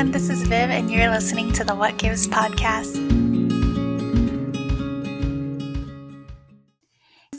everyone. This is Viv, and you're listening to the What Gives podcast.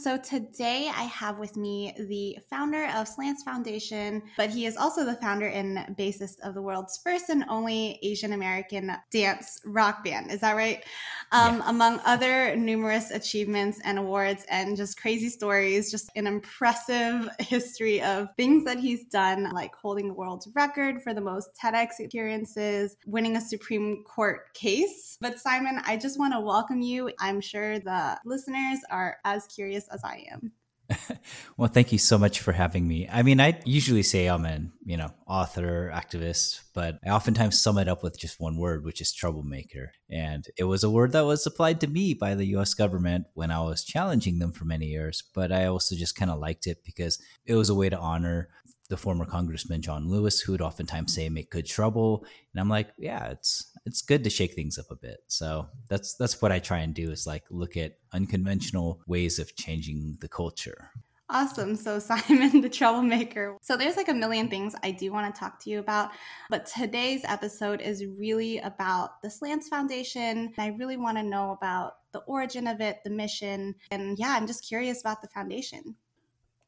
So today I have with me the founder of Slants Foundation, but he is also the founder and bassist of the world's first and only Asian American dance rock band. Is that right? Um, yeah. Among other numerous achievements and awards and just crazy stories, just an impressive history of things that he's done, like holding the world's record for the most TEDx appearances, winning a Supreme Court case. But Simon, I just want to welcome you. I'm sure the listeners are as curious as I am. well, thank you so much for having me. I mean, I usually say I'm an, you know, author, activist, but I oftentimes sum it up with just one word, which is troublemaker. And it was a word that was applied to me by the US government when I was challenging them for many years, but I also just kind of liked it because it was a way to honor the former Congressman John Lewis, who would oftentimes say "make good trouble," and I'm like, yeah, it's it's good to shake things up a bit. So that's that's what I try and do is like look at unconventional ways of changing the culture. Awesome. So, Simon, the troublemaker. So, there's like a million things I do want to talk to you about, but today's episode is really about the Slants Foundation. And I really want to know about the origin of it, the mission, and yeah, I'm just curious about the foundation.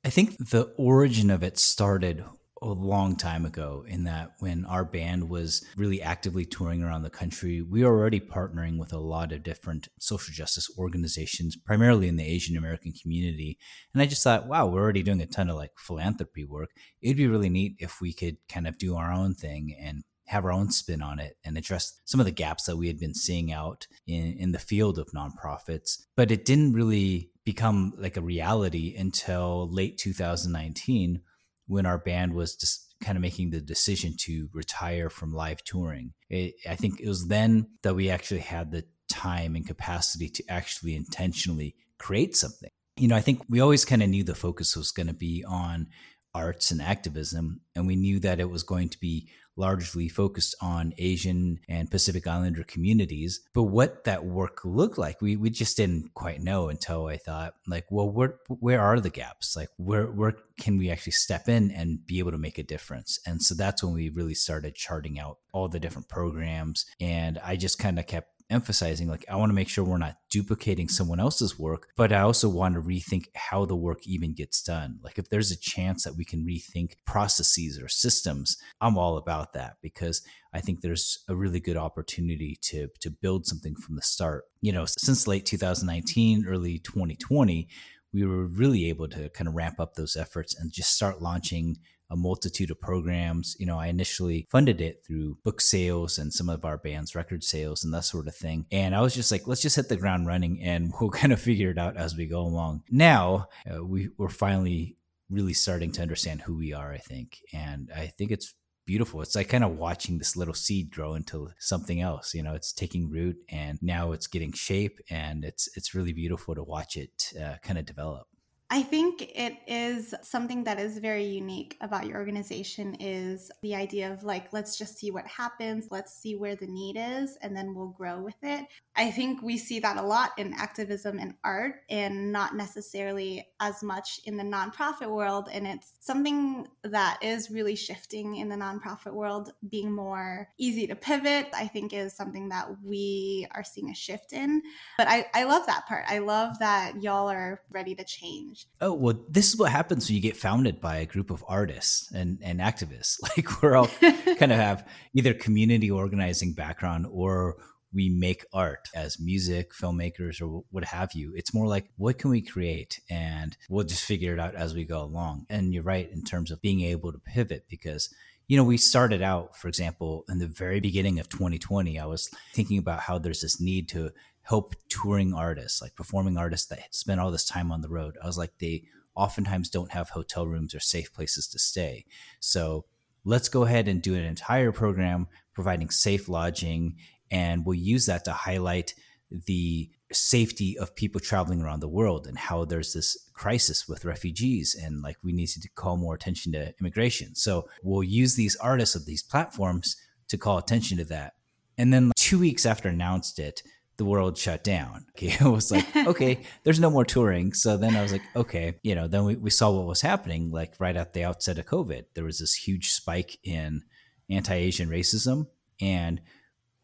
I think the origin of it started a long time ago in that when our band was really actively touring around the country, we were already partnering with a lot of different social justice organizations, primarily in the Asian American community. And I just thought, wow, we're already doing a ton of like philanthropy work. It'd be really neat if we could kind of do our own thing and have our own spin on it and address some of the gaps that we had been seeing out in, in the field of nonprofits. But it didn't really become like a reality until late 2019 when our band was just kind of making the decision to retire from live touring. It, I think it was then that we actually had the time and capacity to actually intentionally create something. You know, I think we always kind of knew the focus was going to be on arts and activism, and we knew that it was going to be largely focused on Asian and Pacific Islander communities. But what that work looked like, we, we just didn't quite know until I thought, like, well, where where are the gaps? Like, where where can we actually step in and be able to make a difference? And so that's when we really started charting out all the different programs. And I just kind of kept emphasizing like i want to make sure we're not duplicating someone else's work but i also want to rethink how the work even gets done. Like if there's a chance that we can rethink processes or systems i'm all about that because i think there's a really good opportunity to to build something from the start. You know since late 2019 early 2020 we were really able to kind of ramp up those efforts and just start launching a multitude of programs. You know, I initially funded it through book sales and some of our band's record sales and that sort of thing. And I was just like, let's just hit the ground running and we'll kind of figure it out as we go along. Now uh, we, we're finally really starting to understand who we are, I think. And I think it's beautiful. It's like kind of watching this little seed grow into something else. You know, it's taking root and now it's getting shape, and it's it's really beautiful to watch it uh, kind of develop. I think it is something that is very unique about your organization is the idea of like let's just see what happens, let's see where the need is and then we'll grow with it. I think we see that a lot in activism and art and not necessarily as much in the nonprofit world and it's something that is really shifting in the nonprofit world being more easy to pivot I think is something that we are seeing a shift in. But I I love that part. I love that y'all are ready to change Oh, well, this is what happens when you get founded by a group of artists and, and activists. Like we're all kind of have either community organizing background or we make art as music, filmmakers, or what have you. It's more like, what can we create? And we'll just figure it out as we go along. And you're right in terms of being able to pivot because you know, we started out, for example, in the very beginning of 2020, I was thinking about how there's this need to help touring artists, like performing artists that spend all this time on the road. I was like, they oftentimes don't have hotel rooms or safe places to stay. So let's go ahead and do an entire program providing safe lodging. And we'll use that to highlight the safety of people traveling around the world and how there's this crisis with refugees and like we need to call more attention to immigration. So we'll use these artists of these platforms to call attention to that. And then two weeks after announced it, the world shut down. Okay. It was like, okay, there's no more touring. So then I was like, okay, you know, then we, we saw what was happening like right at the outset of COVID. There was this huge spike in anti Asian racism. And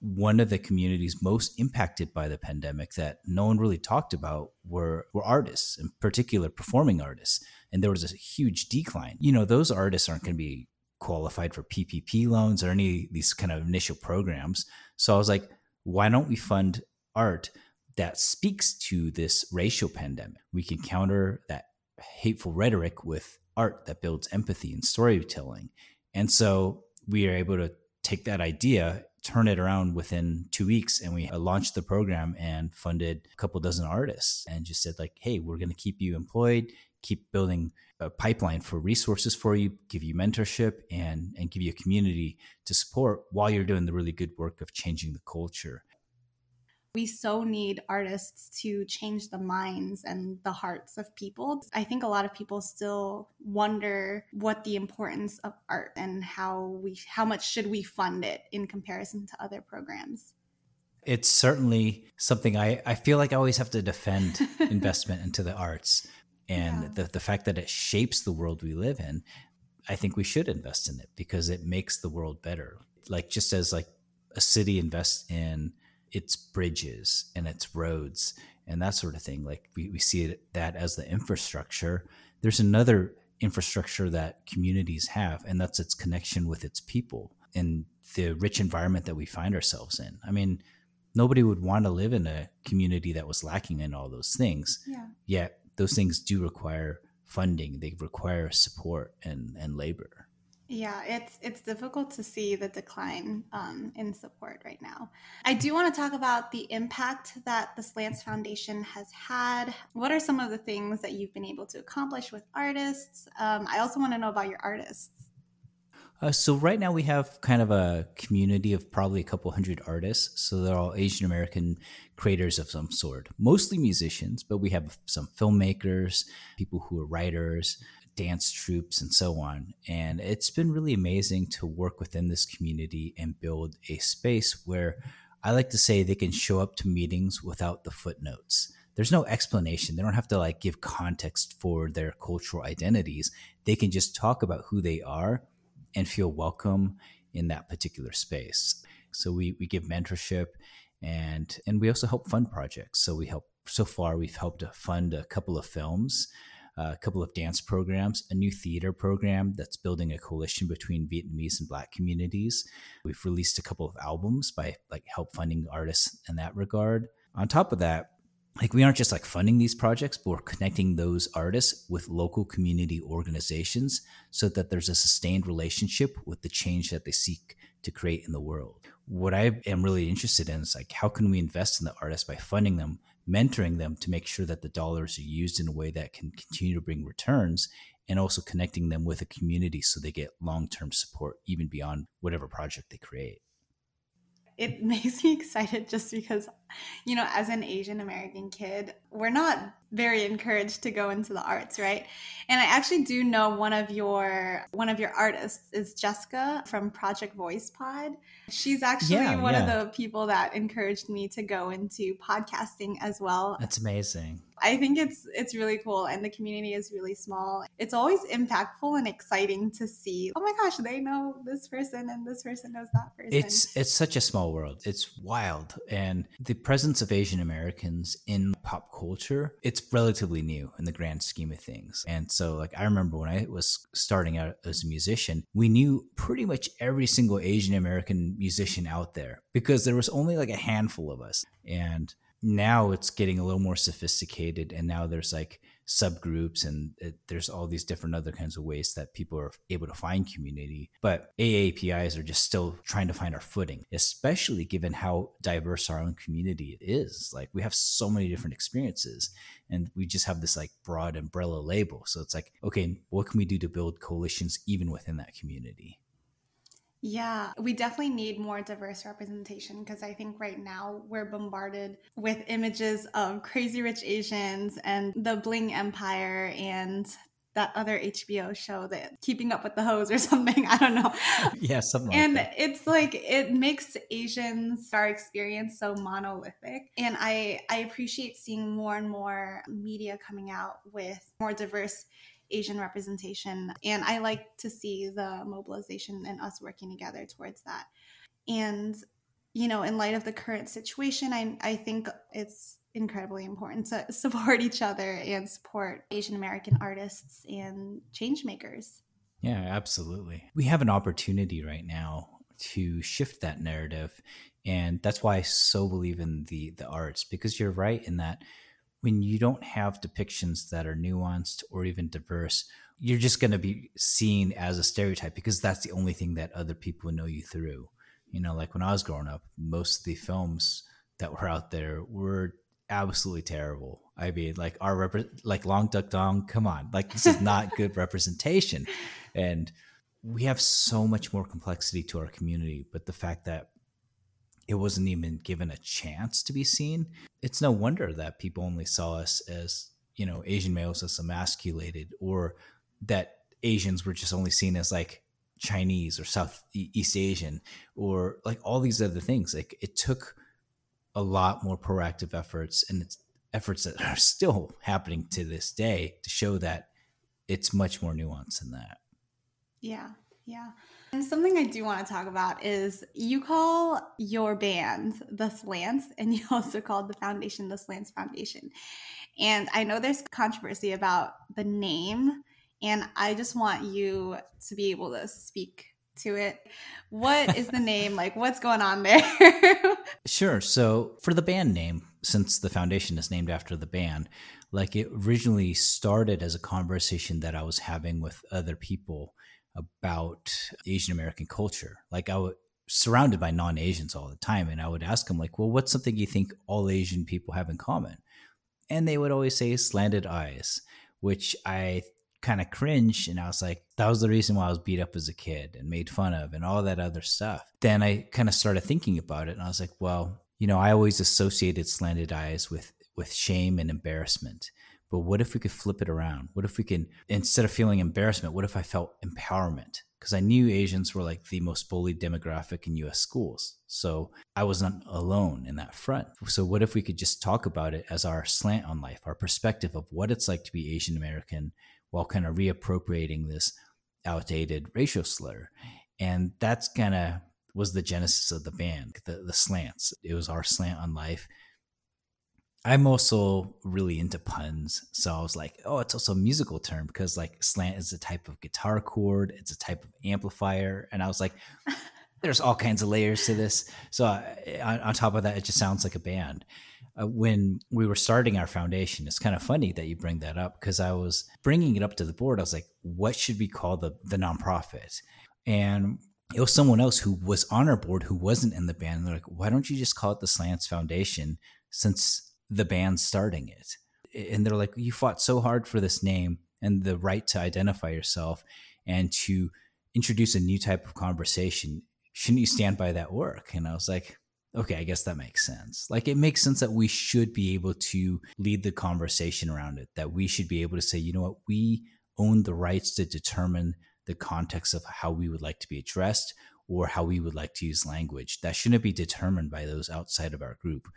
one of the communities most impacted by the pandemic that no one really talked about were, were artists, in particular performing artists. And there was a huge decline. You know, those artists aren't going to be qualified for PPP loans or any of these kind of initial programs. So I was like, why don't we fund art that speaks to this racial pandemic? We can counter that hateful rhetoric with art that builds empathy and storytelling. And so we are able to take that idea turn it around within two weeks and we uh, launched the program and funded a couple dozen artists and just said like hey we're going to keep you employed keep building a pipeline for resources for you give you mentorship and and give you a community to support while you're doing the really good work of changing the culture we so need artists to change the minds and the hearts of people. I think a lot of people still wonder what the importance of art and how we how much should we fund it in comparison to other programs. It's certainly something I, I feel like I always have to defend investment into the arts and yeah. the, the fact that it shapes the world we live in. I think we should invest in it because it makes the world better. Like just as like a city invests in its bridges and its roads and that sort of thing. Like we, we see it, that as the infrastructure. There's another infrastructure that communities have, and that's its connection with its people and the rich environment that we find ourselves in. I mean, nobody would want to live in a community that was lacking in all those things. Yeah. Yet those things do require funding. They require support and, and labor. Yeah, it's it's difficult to see the decline um, in support right now. I do want to talk about the impact that the Slants Foundation has had. What are some of the things that you've been able to accomplish with artists? Um, I also want to know about your artists. Uh, so right now we have kind of a community of probably a couple hundred artists. So they're all Asian American creators of some sort, mostly musicians, but we have some filmmakers, people who are writers dance troupes and so on. And it's been really amazing to work within this community and build a space where I like to say they can show up to meetings without the footnotes. There's no explanation. They don't have to like give context for their cultural identities. They can just talk about who they are and feel welcome in that particular space. So we, we give mentorship and and we also help fund projects. So we help so far we've helped fund a couple of films a couple of dance programs, a new theater program that's building a coalition between Vietnamese and Black communities. We've released a couple of albums by like help funding artists in that regard. On top of that, like we aren't just like funding these projects, but we're connecting those artists with local community organizations so that there's a sustained relationship with the change that they seek to create in the world. What I am really interested in is like how can we invest in the artists by funding them mentoring them to make sure that the dollars are used in a way that can continue to bring returns and also connecting them with a community so they get long-term support even beyond whatever project they create it makes me excited just because you know as an asian american kid we're not very encouraged to go into the arts right? And i actually do know one of your one of your artists is jessica from project voice pod. She's actually yeah, one yeah. of the people that encouraged me to go into podcasting as well. That's amazing I think it's it's really cool and the community is really small. It's always impactful and exciting to see, oh my gosh, they know this person and this person knows that person. It's it's such a small world. It's wild and the presence of Asian Americans in pop culture, it's relatively new in the grand scheme of things. And so like I remember when I was starting out as a musician, we knew pretty much every single Asian American musician out there because there was only like a handful of us. And now it's getting a little more sophisticated and now there's like subgroups and it, there's all these different other kinds of ways that people are able to find community but aapis are just still trying to find our footing especially given how diverse our own community is. Like we have so many different experiences and we just have this like broad umbrella label. So it's like okay what can we do to build coalitions even within that community yeah, we definitely need more diverse representation because I think right now we're bombarded with images of crazy rich Asians and the bling empire and that other HBO show that Keeping Up with the Hoes or something. I don't know. yeah, something. and that. it's like it makes Asians our experience so monolithic. And I I appreciate seeing more and more media coming out with more diverse Asian representation. And I like to see the mobilization and us working together towards that. And, you know, in light of the current situation, I, I think it's incredibly important to support each other and support Asian American artists and change makers. Yeah, absolutely. We have an opportunity right now to shift that narrative. And that's why I so believe in the the arts, because you're right in that when you don't have depictions that are nuanced or even diverse, you're just going to be seen as a stereotype because that's the only thing that other people know you through. You know, like when I was growing up, most of the films that were out there were absolutely terrible. I mean, like our rep- like Long Duck Dong, come on, like this is not good representation, and we have so much more complexity to our community. But the fact that it wasn't even given a chance to be seen, it's no wonder that people only saw us as you know Asian males as emasculated, or that Asians were just only seen as like Chinese or Southeast Asian, or like all these other things. Like it took a lot more proactive efforts and it's efforts that are still happening to this day to show that it's much more nuanced than that. Yeah, yeah. And something I do want to talk about is you call your band the Slants, and you also called the foundation the Slants Foundation. And I know there's controversy about the name, and I just want you to be able to speak to it. What is the name? like, what's going on there? sure. So, for the band name, since the foundation is named after the band, like it originally started as a conversation that I was having with other people about Asian American culture. Like, I was surrounded by non Asians all the time, and I would ask them, like, well, what's something you think all Asian people have in common? And they would always say slanted eyes, which I kind of cringe and I was like, that was the reason why I was beat up as a kid and made fun of and all that other stuff. Then I kind of started thinking about it and I was like, well, you know, I always associated slanted eyes with with shame and embarrassment. But what if we could flip it around? What if we can instead of feeling embarrassment, what if I felt empowerment? Because I knew Asians were like the most bullied demographic in US schools. So I was not alone in that front. So what if we could just talk about it as our slant on life, our perspective of what it's like to be Asian American while kind of reappropriating this outdated racial slur. And that's kind of was the genesis of the band, the, the slants. It was our slant on life. I'm also really into puns. So I was like, oh, it's also a musical term because like slant is a type of guitar chord, it's a type of amplifier. And I was like, there's all kinds of layers to this. So uh, on, on, top of that, it just sounds like a band uh, when we were starting our foundation, it's kind of funny that you bring that up because I was bringing it up to the board. I was like, what should we call the, the nonprofit? And it was someone else who was on our board who wasn't in the band. And they're like, why don't you just call it the Slants Foundation since the band starting it? And they're like, you fought so hard for this name and the right to identify yourself and to introduce a new type of conversation. Shouldn't you stand by that work? And I was like, okay, I guess that makes sense. Like it makes sense that we should be able to lead the conversation around it, that we should be able to say, you know what, we own the rights to determine the context of how we would like to be addressed or how we would like to use language. That shouldn't be determined by those outside of our group.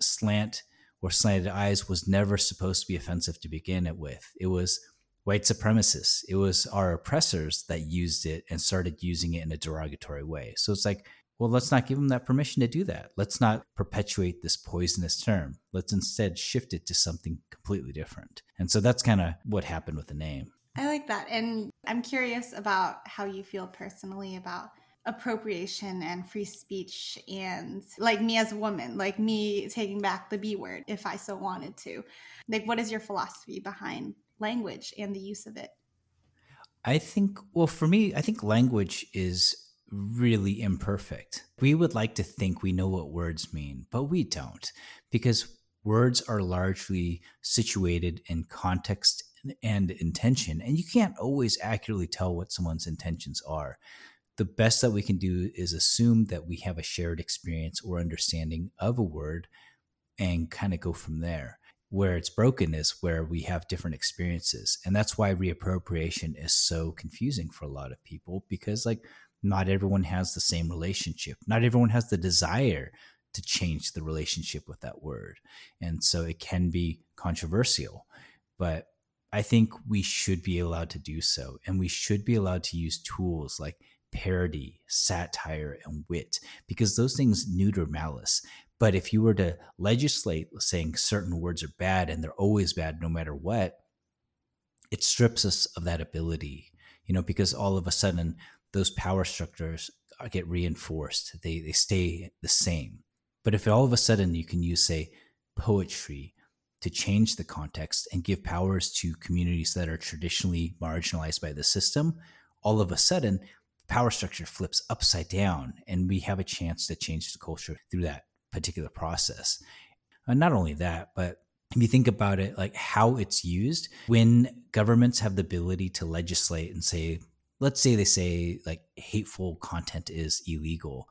Slant or slanted eyes was never supposed to be offensive to begin it with. It was white supremacists. It was our oppressors that used it and started using it in a derogatory way. So it's like well, let's not give them that permission to do that. Let's not perpetuate this poisonous term. Let's instead shift it to something completely different. And so that's kind of what happened with the name. I like that. And I'm curious about how you feel personally about appropriation and free speech and like me as a woman, like me taking back the B word if I so wanted to. Like, what is your philosophy behind language and the use of it? I think, well, for me, I think language is really imperfect. We would like to think we know what words mean, but we don't because words are largely situated in context and intention, and you can't always accurately tell what someone's intentions are. The best that we can do is assume that we have a shared experience or understanding of a word and kind of go from there. Where it's broken is where we have different experiences. And that's why reappropriation is so confusing for a lot of people because, like, not everyone has the same relationship. Not everyone has the desire to change the relationship with that word. And so it can be controversial. But I think we should be allowed to do so. And we should be allowed to use tools like parody, satire, and wit, because those things neuter malice. But if you were to legislate saying certain words are bad and they're always bad no matter what, it strips us of that ability, you know, because all of a sudden those power structures get reinforced, they, they stay the same. But if all of a sudden you can use, say, poetry to change the context and give powers to communities that are traditionally marginalized by the system, all of a sudden power structure flips upside down and we have a chance to change the culture through that particular process. And not only that, but if you think about it, like how it's used, when governments have the ability to legislate and say, let's say they say like hateful content is illegal,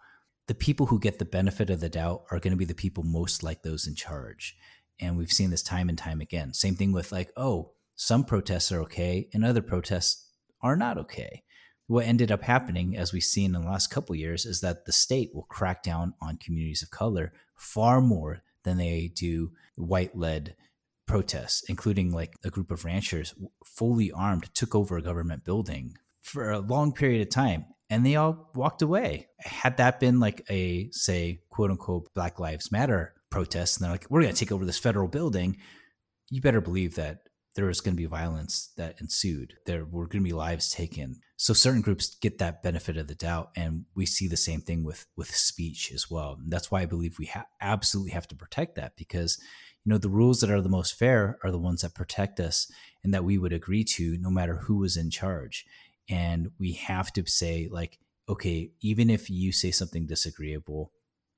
the people who get the benefit of the doubt are going to be the people most like those in charge. And we've seen this time and time again. Same thing with like, oh, some protests are okay and other protests are not okay. What ended up happening, as we've seen in the last couple years, is that the state will crack down on communities of color far more than they do white led protests, including like a group of ranchers fully armed took over a government building for a long period of time and they all walked away. Had that been like a, say, quote unquote, Black Lives Matter protest, and they're like, we're going to take over this federal building, you better believe that there was going to be violence that ensued. There were going to be lives taken. So certain groups get that benefit of the doubt, and we see the same thing with with speech as well. And that's why I believe we ha- absolutely have to protect that because you know the rules that are the most fair are the ones that protect us and that we would agree to no matter who was in charge. And we have to say like, okay, even if you say something disagreeable,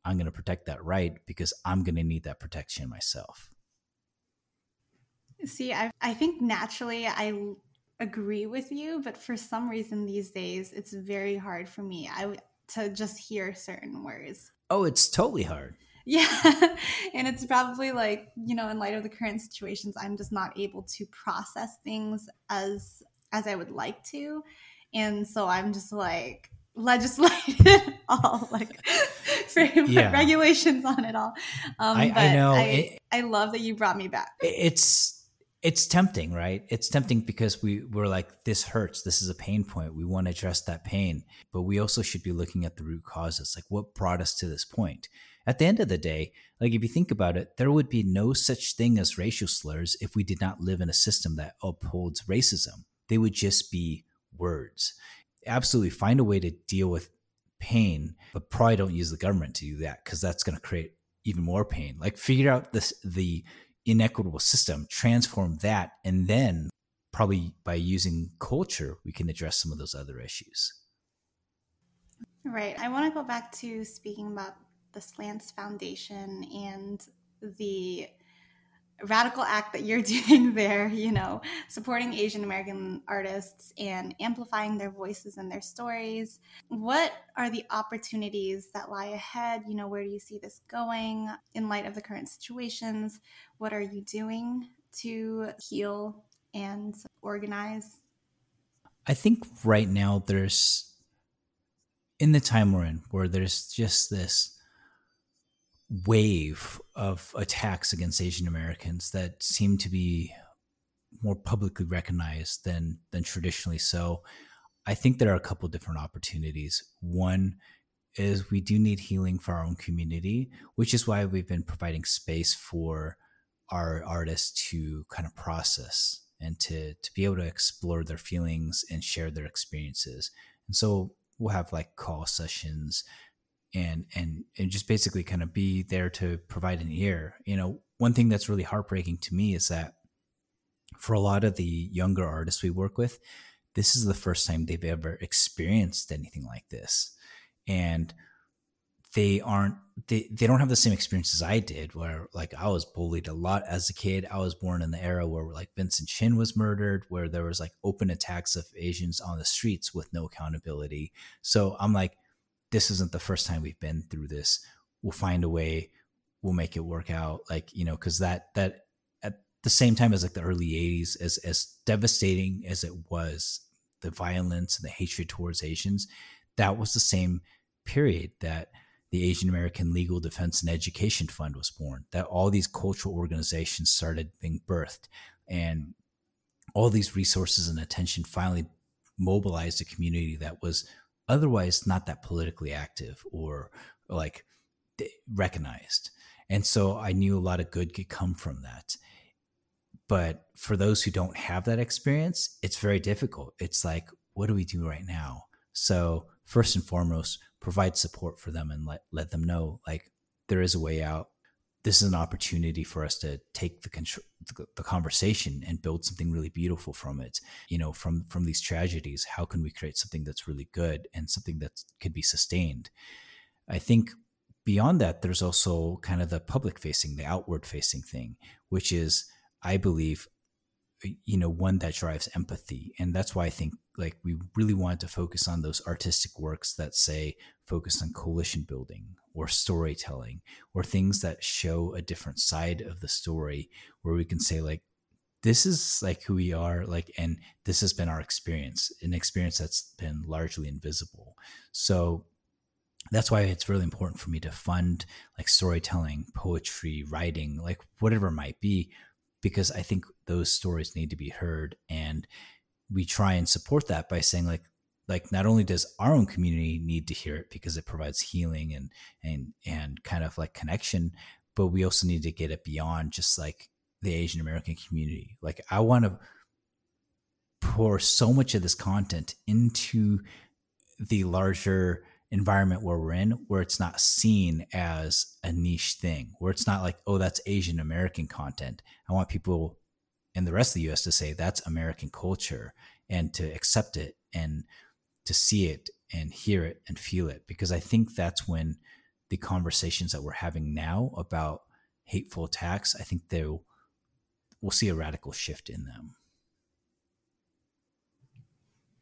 I'm going to protect that right because I'm going to need that protection myself. See, I, I think naturally I agree with you, but for some reason these days it's very hard for me I, to just hear certain words. Oh, it's totally hard. Yeah. and it's probably like, you know, in light of the current situations, I'm just not able to process things as as I would like to. And so I'm just like legislated all like yeah. regulations on it all. Um, I, I, know. I, it, I love that you brought me back. It's it's tempting, right? It's tempting because we we're like, this hurts. This is a pain point. We want to address that pain, but we also should be looking at the root causes, like what brought us to this point. At the end of the day, like if you think about it, there would be no such thing as racial slurs if we did not live in a system that upholds racism. They would just be words. Absolutely find a way to deal with pain, but probably don't use the government to do that because that's going to create even more pain. Like figure out this the inequitable system, transform that, and then probably by using culture, we can address some of those other issues. Right. I want to go back to speaking about the Slants Foundation and the radical act that you're doing there, you know, supporting Asian American artists and amplifying their voices and their stories. What are the opportunities that lie ahead? You know, where do you see this going in light of the current situations? What are you doing to heal and organize? I think right now there's, in the time we're in, where there's just this wave of attacks against Asian Americans that seem to be more publicly recognized than than traditionally. So I think there are a couple different opportunities. One is we do need healing for our own community, which is why we've been providing space for our artists to kind of process and to to be able to explore their feelings and share their experiences. And so we'll have like call sessions and and and just basically kind of be there to provide an ear. You know, one thing that's really heartbreaking to me is that for a lot of the younger artists we work with, this is the first time they've ever experienced anything like this. And they aren't they, they don't have the same experience as I did where like I was bullied a lot as a kid. I was born in the era where like Vincent Chin was murdered, where there was like open attacks of Asians on the streets with no accountability. So I'm like, this isn't the first time we've been through this. We'll find a way. We'll make it work out. Like you know, because that that at the same time as like the early '80s, as as devastating as it was, the violence and the hatred towards Asians, that was the same period that the Asian American Legal Defense and Education Fund was born. That all these cultural organizations started being birthed, and all these resources and attention finally mobilized a community that was otherwise not that politically active or, like recognized. And so I knew a lot of good could come from that. But for those who don't have that experience, it's very difficult. It's like, what do we do right now? So, first and foremost, provide support for them and let, let them know like there is a way out. This is an opportunity for us to take the, control, the conversation and build something really beautiful from it. You know, from from these tragedies, how can we create something that's really good and something that could be sustained? I think beyond that, there's also kind of the public facing, the outward facing thing, which is, I believe, you know, one that drives empathy. And that's why I think like we really wanted to focus on those artistic works that say focus on coalition building or storytelling or things that show a different side of the story where we can say like this is like who we are like and this has been our experience an experience that's been largely invisible so that's why it's really important for me to fund like storytelling, poetry, writing, like whatever it might be, because I think those stories need to be heard. And we try and support that by saying like, like not only does our own community need to hear it because it provides healing and and and kind of like connection, but we also need to get it beyond just like the Asian American community. Like I want to pour so much of this content into the larger environment where we're in where it's not seen as a niche thing where it's not like oh that's asian american content. I want people in the rest of the us to say that's american culture and to accept it and to see it and hear it and feel it. Because i think that's when the conversations that we're having now about hateful attacks i think they'll we'll see a radical shift in them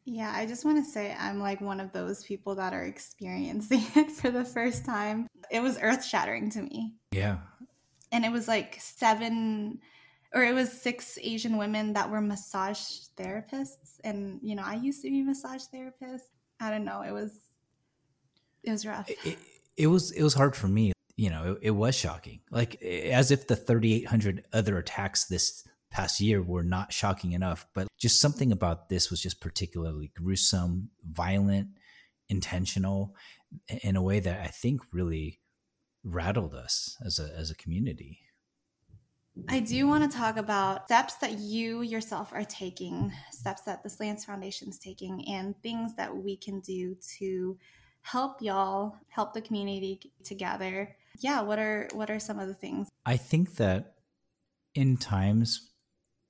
yeah, I just want to say I'm like one of those people that are experiencing it for the first time. It was earth shattering to me. Yeah. And it was like seven or it was six Asian women that were massage therapists. And, you know, I used to be massage therapist. I don't know. It was, it was rough. It, it was, it was hard for me. You know, it, it was shocking. Like as if the 3,800 other attacks this past year were not shocking enough, but just something about this was just particularly gruesome, violent, intentional in a way that I think really rattled us as a as a community. I do want to talk about steps that you yourself are taking, steps that the Slants Foundation is taking, and things that we can do to help y'all, help the community together. Yeah, what are what are some of the things? I think that in times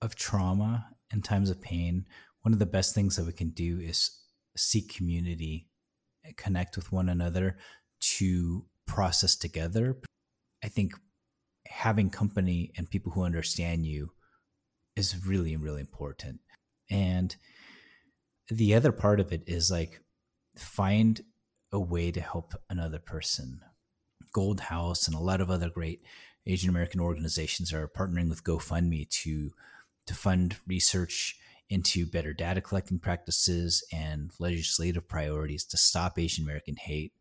of trauma and times of pain, one of the best things that we can do is seek community, connect with one another to process together. I think having company and people who understand you is really, really important. And the other part of it is like find a way to help another person. Gold House and a lot of other great Asian American organizations are partnering with GoFundMe to to fund research into better data collecting practices and legislative priorities to stop Asian American hate.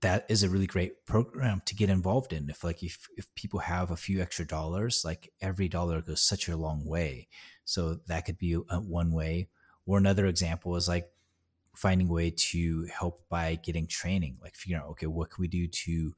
That is a really great program to get involved in. If like if, if people have a few extra dollars, like every dollar goes such a long way. So that could be a, one way. Or another example is like finding a way to help by getting training, like figuring out, okay, what can we do to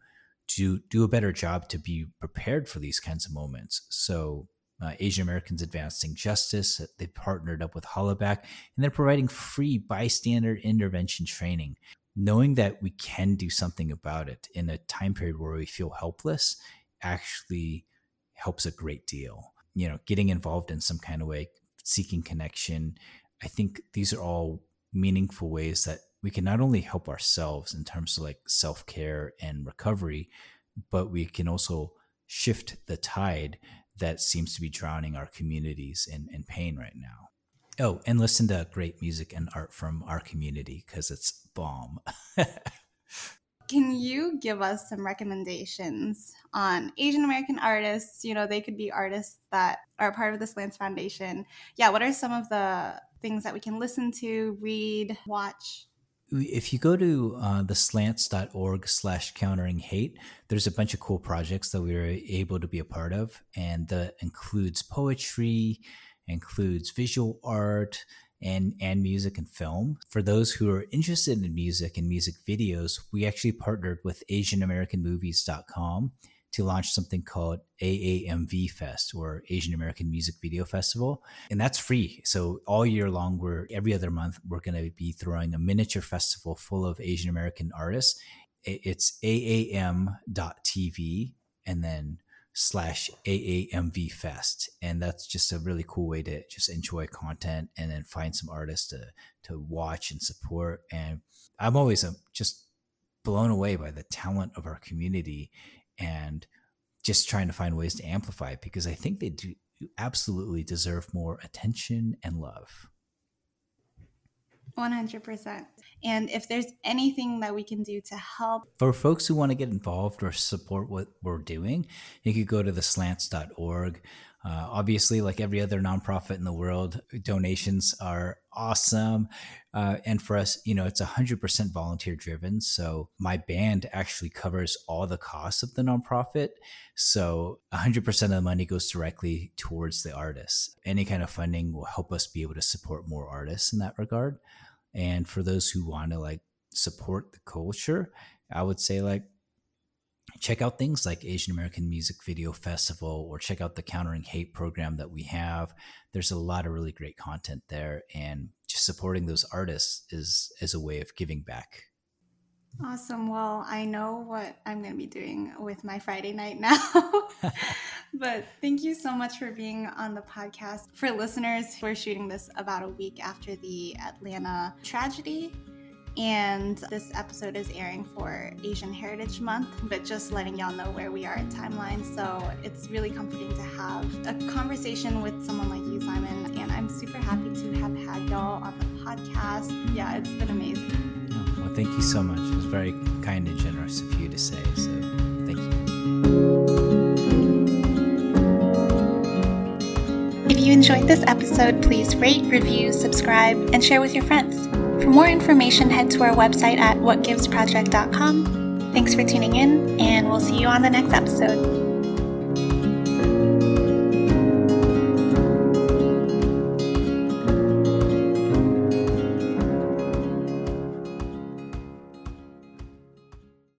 to do a better job to be prepared for these kinds of moments. So uh, Asian Americans Advancing Justice. They partnered up with Hollaback and they're providing free bystander intervention training. Knowing that we can do something about it in a time period where we feel helpless actually helps a great deal. You know, getting involved in some kind of way, seeking connection. I think these are all meaningful ways that we can not only help ourselves in terms of like self care and recovery, but we can also shift the tide that seems to be drowning our communities in, in pain right now. Oh, and listen to great music and art from our community because it's bomb. Can you give us some recommendations on Asian American artists? You know, they could be artists that are part of the Slants Foundation. Yeah, what are some of the things that we can listen to, read, watch? If you go to uh, the slants.org slash countering hate there's a bunch of cool projects that we were able to be a part of and that includes poetry includes visual art and and music and film. For those who are interested in music and music videos, we actually partnered with AsianAmericanMovies.com to launch something called AAMV Fest or Asian American Music Video Festival. And that's free. So all year long, we're every other month, we're going to be throwing a miniature festival full of Asian American artists. It's aam.tv and then slash AAMV Fest. And that's just a really cool way to just enjoy content and then find some artists to, to watch and support. And I'm always um, just blown away by the talent of our community and just trying to find ways to amplify it because I think they do absolutely deserve more attention and love. 100%. And if there's anything that we can do to help. For folks who want to get involved or support what we're doing, you could go to the slants.org. Uh, obviously, like every other nonprofit in the world, donations are awesome. Uh, and for us, you know, it's 100% volunteer driven. So my band actually covers all the costs of the nonprofit. So 100% of the money goes directly towards the artists. Any kind of funding will help us be able to support more artists in that regard. And for those who want to like support the culture, I would say like check out things like Asian American Music Video Festival or check out the Countering Hate program that we have. There's a lot of really great content there and just supporting those artists is is a way of giving back. Awesome. Well, I know what I'm going to be doing with my Friday night now. but thank you so much for being on the podcast. For listeners, we're shooting this about a week after the Atlanta tragedy. And this episode is airing for Asian Heritage Month, but just letting y'all know where we are in timeline. So it's really comforting to have a conversation with someone like you, Simon. And I'm super happy to have had y'all on the podcast. Yeah, it's been amazing. Oh, well, thank you so much. It was very kind and generous of you to say. So thank you. If you enjoyed this episode, please rate, review, subscribe, and share with your friends. For more information, head to our website at whatgivesproject.com. Thanks for tuning in, and we'll see you on the next episode.